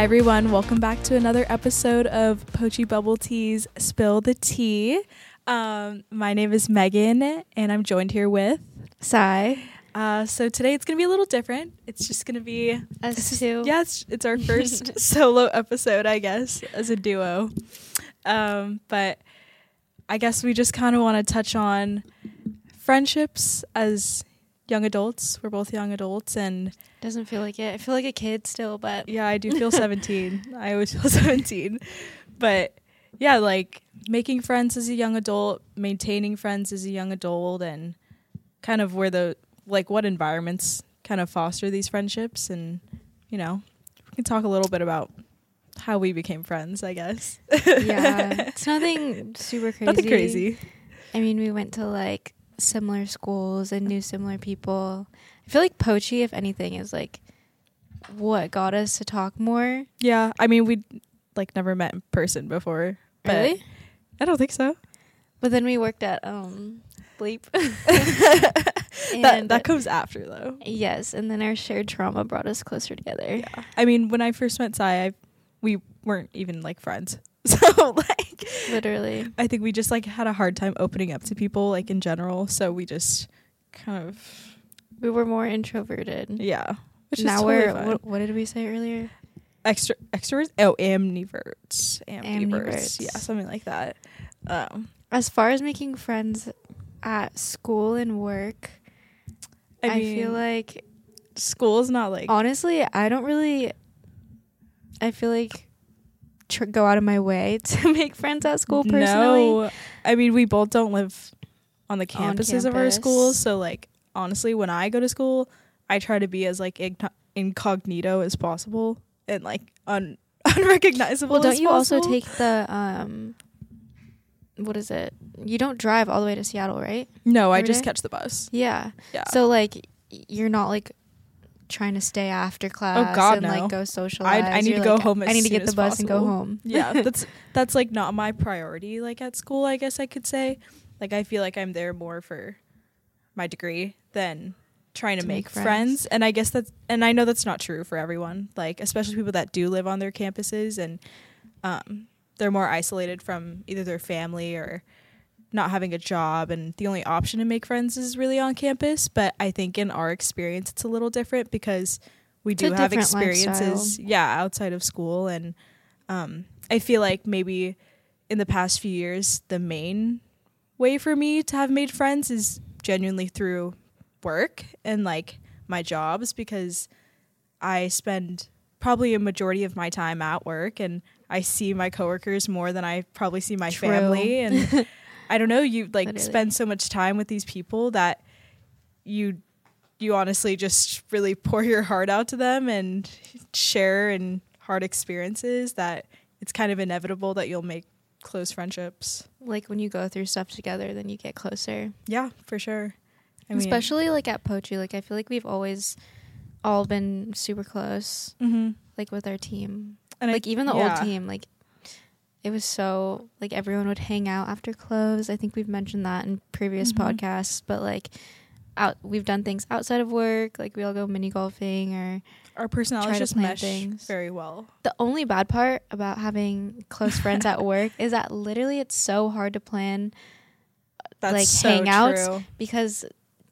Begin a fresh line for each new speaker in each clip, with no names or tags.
Hi, everyone. Welcome back to another episode of Pochi Bubble Tea's Spill the Tea. Um, my name is Megan, and I'm joined here with
Sai.
Uh, so today it's going to be a little different. It's just going to be
Us two.
Yeah, it's, it's our first solo episode, I guess, as a duo. Um, but I guess we just kind of want to touch on friendships as young adults. We're both young adults, and
Doesn't feel like it. I feel like a kid still, but
yeah, I do feel 17. I always feel 17. But yeah, like making friends as a young adult, maintaining friends as a young adult, and kind of where the like what environments kind of foster these friendships. And, you know, we can talk a little bit about how we became friends, I guess.
yeah, it's nothing super crazy.
Nothing crazy.
I mean, we went to like similar schools and knew similar people. I feel like Pochi, if anything, is like what got us to talk more.
Yeah. I mean, we like never met in person before. But
Really?
I don't think so.
But then we worked at um Bleep.
that that comes after though.
yes, and then our shared trauma brought us closer together.
Yeah. I mean, when I first met Sai, I, we weren't even like friends. So like
Literally.
I think we just like had a hard time opening up to people like in general. So we just kind of
We were more introverted.
yeah. Which
now
is
we're what, what did we say earlier?
extra extroverts. Oh, ambiverts. Ambiverts.
Ambiverts.
Yeah, something like that. Um,
As far as making friends at school and work,
I,
I,
mean,
feel like
school is not like
honestly, I don't really. I feel like tr- go out of my way to make friends at school. Personally,
No, I mean we both don't live on the
On
campuses of our schools. So like honestly, when I go to school, I try to be as like igno- incognito as possible and like un- unrecognizable.
well, don't you also take the um? What is it? You don't drive all the way to Seattle, right?
No, I just
day?
catch the bus.
Yeah.
Yeah.
So like, you're not like trying to stay after class
Oh, God,
and
no.
like go socialize.
I need
You're
to go
like,
home
I need to get the bus and go home.
yeah, that's that's like not my priority. Like at school, I guess I could say. Like I feel like I'm there more for my degree than trying to,
To
make,
make
friends.
friends.
And I guess that's and I know that's not true for everyone. Like especially people that do live on their campuses and um, they're more isolated from either their family or not having a job and the only option to make friends is really on campus but i think in our experience it's a little different because we do have experiences yeah outside of school. And um, i feel like maybe in the past few years the main way for me to have made friends is genuinely through work and like my jobs because i spend probably a majority of my time at work and I see my coworkers more than I probably see my
True.
family. And I don't know you like
Literally.
spend so much time with these people that you you honestly just really pour your heart out to them and share in hard experiences that it's kind of inevitable that you'll make close friendships.
Like when you go through stuff together, then you get closer.
Yeah, for sure. I mean,
Especially like at Pochi, like I feel like we've always all been super close,
mhm.
like with our team.
and I-
like even the
yeah.
old team, like it was so like everyone would hang out after close. I think we've mentioned that in previous
Mhm.
podcasts, but like out we've done things outside of work, like we all go mini golfing or
our personalities just mesh
things.
very well.
the only bad part about having close friends at work is that literally it's so hard to plan
That's
Like,
so
hangouts,
true.
because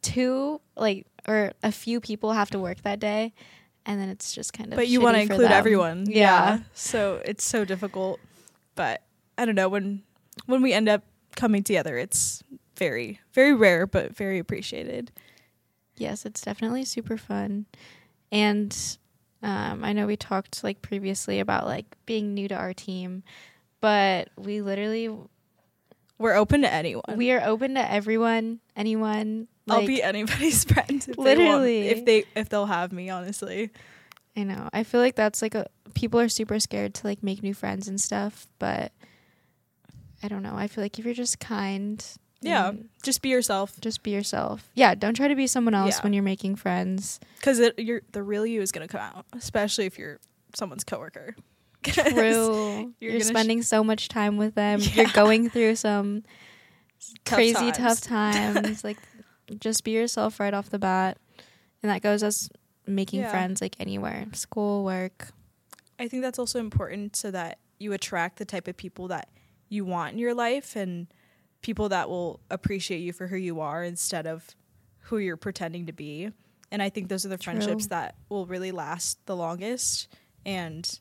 two like or a few people have to work that day and then it's just kind of
but you want to include
them.
everyone
Yeah.
so it's so difficult but i don't know when when we end up coming together it's very very rare but very appreciated
yes it's definitely super fun and um, i know we talked like previously about like being new to our team but we literally
we're open to anyone
we are open to everyone anyone
i'll be anybody's friend if
Literally.
they want, if they if they'll have me honestly
I know. I feel like that's like a people are super scared to like make new friends and stuff, but I don't know. I feel like if you're just kind,
Yeah. just be yourself
just be yourself. Yeah, don't try to be someone else
Yeah.
when you're making friends.
because you're the real you is going to come out especially if you're someone's coworker.
True.
you're
You're,
gonna sh-
spending so much time with them.
Yeah.
You're going through some
Tough
crazy
times.
tough times. like just be yourself right off the bat. And that goes as making
Yeah.
friends like anywhere. School, work.
I think that's also important so that you attract the type of people that you want in your life and people that will appreciate you for who you are instead of who you're pretending to be. And I think those are the
True.
friendships that will really last the longest and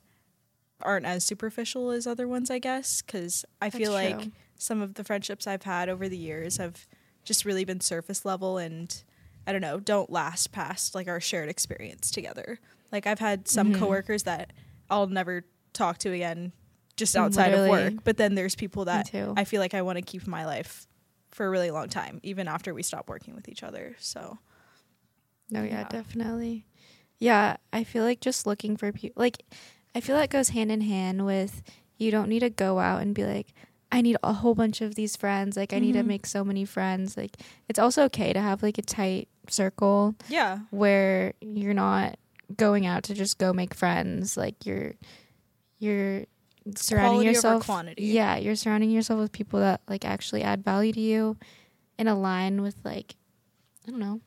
aren't as superficial as other ones, I guess. Because I feel
That's
like
true.
some of the friendships I've had over the years have just really been surface level and I don't know, don't last past like our shared experience together. Like I've had some
Mhm.
coworkers that I'll never talk to again just outside of work, but then there's people that. I feel like I want to keep my life for a really long time even after we stop working with each other. So,
No, yeah,
Yeah.
definitely. Yeah, I feel like just looking for people, like, I feel that goes hand in hand with you don't need to go out and be like, I need a whole bunch of these friends. Like, I need to
Mhm.
make so many friends. Like, it's also okay to have like a tight circle
yeah.
where you're not going out to just go make friends. Like, you're, you're surrounding
Quality
yourself.
quantity.
Yeah, you're surrounding yourself with people that like actually add value to you and align with like I don't know.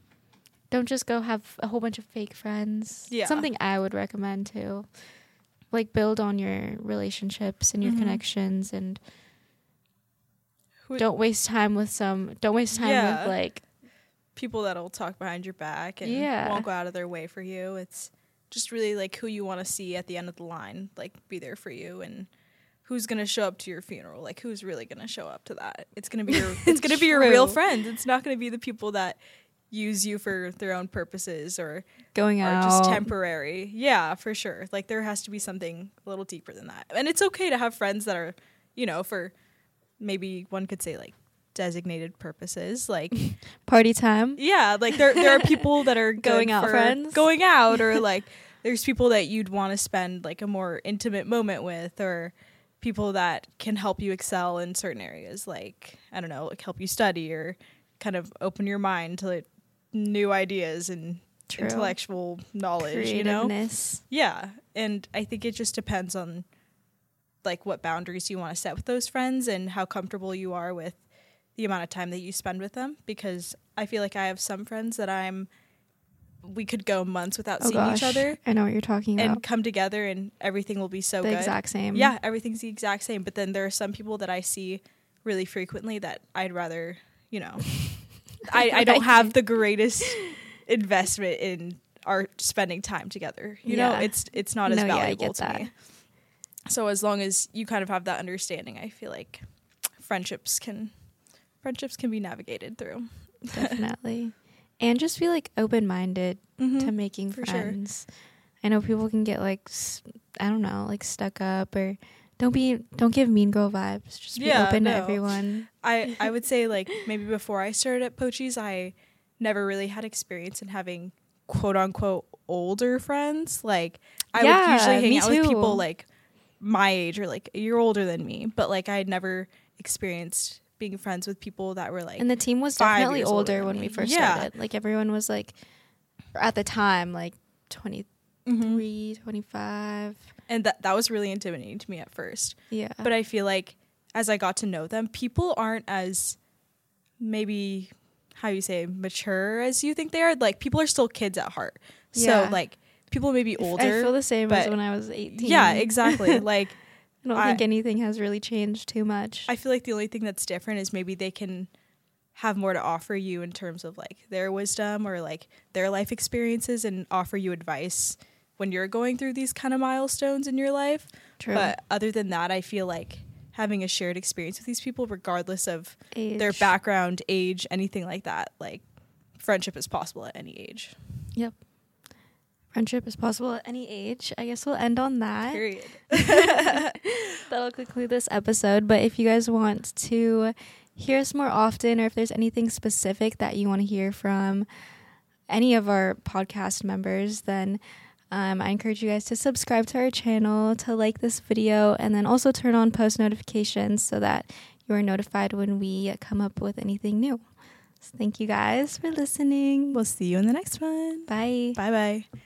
Don't just go have a whole bunch of fake friends.
Yeah.
Something I would recommend too. Like build on your relationships and your
Mhm.
connections and don't waste time with some don't waste time
Yeah.
with like
people that'll talk behind your back and
Yeah.
won't go out of their way for you. It's just really like who you want to see at the end of the line, like be there for you and who's going to show up to your funeral. Like who's really going to show up to that? It's going to be your it's going to be your real friends. It's not going to be the people that use you for their own purposes or
going out
just temporary. Yeah, for sure. Like there has to be something a little deeper than that. And it's okay to have friends that are, you know, for maybe one could say like designated purposes. Like
party time.
yeah, like there there are people that are
Going out friends.
going out, or like there's people that you'd want to spend like a more intimate moment with, or people that can help you excel in certain areas, like I don't know, like help you study or kind of open your mind to like, new ideas and
True.
intellectual knowledge. You know, yeah, and I think it just depends on like what boundaries you want to set with those friends and how comfortable you are with the amount of time that you spend with them because I feel like I have some friends that I'm we could go months without
Oh
seeing
gosh.
each other
I know what you're talking
and
about.
And come together and everything will be so
the
good.
exact same.
Yeah, everything's the exact same, but then there are some people that I see really frequently that I'd rather, you know, I, I don't have the greatest investment in our spending time together. You know, it's it's not as
No, yeah,
valuable
get
to
that.
me. So as long as you kind of have that understanding, I feel like friendships can friendships can be navigated through.
definitely. and just be like open minded to mm-hmm. making
for sure.
friends. I know people can get like I don't know, like stuck up or don't be don't give mean girl vibes. Just be
Yeah,
open to everyone.
I I would say like maybe before I started at Pochi's, I never really had experience in having quote unquote older friends. Like I
Yeah,
would usually hang out with people like my age or like a year older than me, but like I had never experienced being friends with people that were like
And the team was definitely
older
older when we first
Yeah.
started. Like everyone was like at the time like 23,
Mhm.
25.
and that that was really intimidating to me at first.
Yeah.
But I feel like as I got to know them, people aren't as maybe how you say mature as you think they are. Like people are still kids at heart.
Yeah.
So like people may be older.
I feel the same as when I was 18.
Yeah, exactly. like
I don't
I-
think anything has really changed too much.
I feel like the only thing that's different is maybe they can have more to offer you in terms of like their wisdom or like their life experiences and offer you advice when you're going through these kind of milestones in your life.
True.
But other than that, I feel like having a shared experience with these people regardless of
Age.
their background, age, anything like that, like friendship is possible at any age.
Friendship is possible at any age. I guess we'll end on that.
Period.
That'll conclude this episode. But if you guys want to hear us more often, or if there's anything specific that you want to hear from any of our podcast members, then um, I encourage you guys to subscribe to our channel, to like this video, and then also turn on post notifications so that you are notified when we come up with anything new. So thank you guys for listening.
We'll see you in the next one.
Bye.
Bye bye.